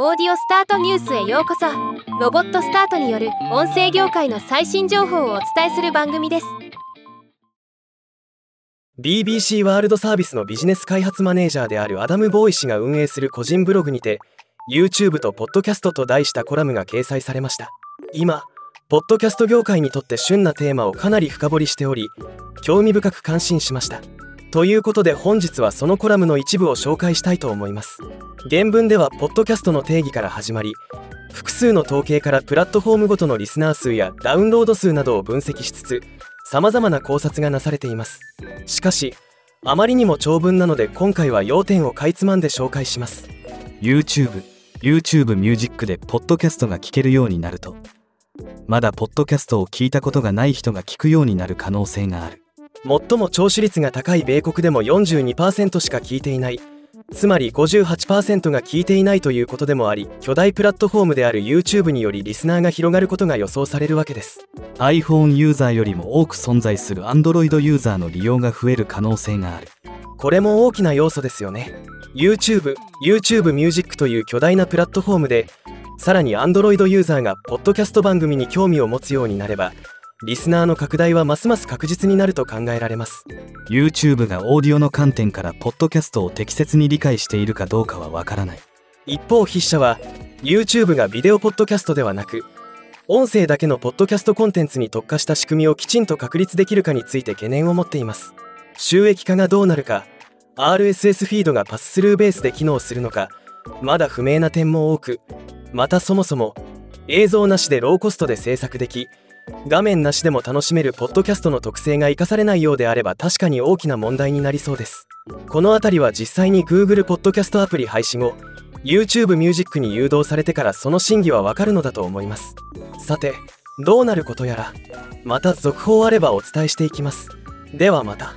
オーディオスタートニュースへようこそ。ロボットスタートによる音声業界の最新情報をお伝えする番組です。BBC ワールドサービスのビジネス開発マネージャーであるアダム・ボーイ氏が運営する個人ブログにて YouTube とポッドキャストと題したコラムが掲載されました。今ポッドキャスト業界にとって旬なテーマをかなり深掘りしており興味深く感心しました。ということで本日はそのコラムの一部を紹介したいと思います。原文ではポッドキャストの定義から始まり複数の統計からプラットフォームごとのリスナー数やダウンロード数などを分析しつつ様々な考察がなされています。しかしあまりにも長文なので今回は要点をかいつまんで紹介します。YouTube、YouTube ミュージックでポッドキャストが聴けるようになるとまだポッドキャストを聞いたことがない人が聞くようになる可能性がある。最も聴取率が高い米国でも42%しか聞いていない。つまり58%が聞いていないということでもあり巨大プラットフォームである YouTube によりリスナーが広がることが予想されるわけです。iPhone ユーザーよりも多く存在する Android ユーザーの利用が増える可能性がある。これも大きな要素ですよね。YouTube、YouTube ミュージックという巨大なプラットフォームでさらに Android ユーザーがポッドキャスト番組に興味を持つようになればリスナーの拡大はますます確実になると考えられます。YouTube がオーディオの観点からポッドキャストを適切に理解しているかどうかはわからない。一方筆者は YouTube がビデオポッドキャストではなく音声だけのポッドキャストコンテンツに特化した仕組みをきちんと確立できるかについて懸念を持っています。収益化がどうなるか RSS フィードがパススルーベースで機能するのかまだ不明な点も多くまたそもそも映像なしでローコストで制作でき画面なしでも楽しめるポッドキャストの特性が活かされないようであれば確かに大きな問題になりそうです。この辺りは実際に Google ポッドキャストアプリ廃止後 YouTube ミュージックに誘導されてからその真偽はわかるのだと思います。さてどうなることやらまた続報あればお伝えしていきます。ではまた。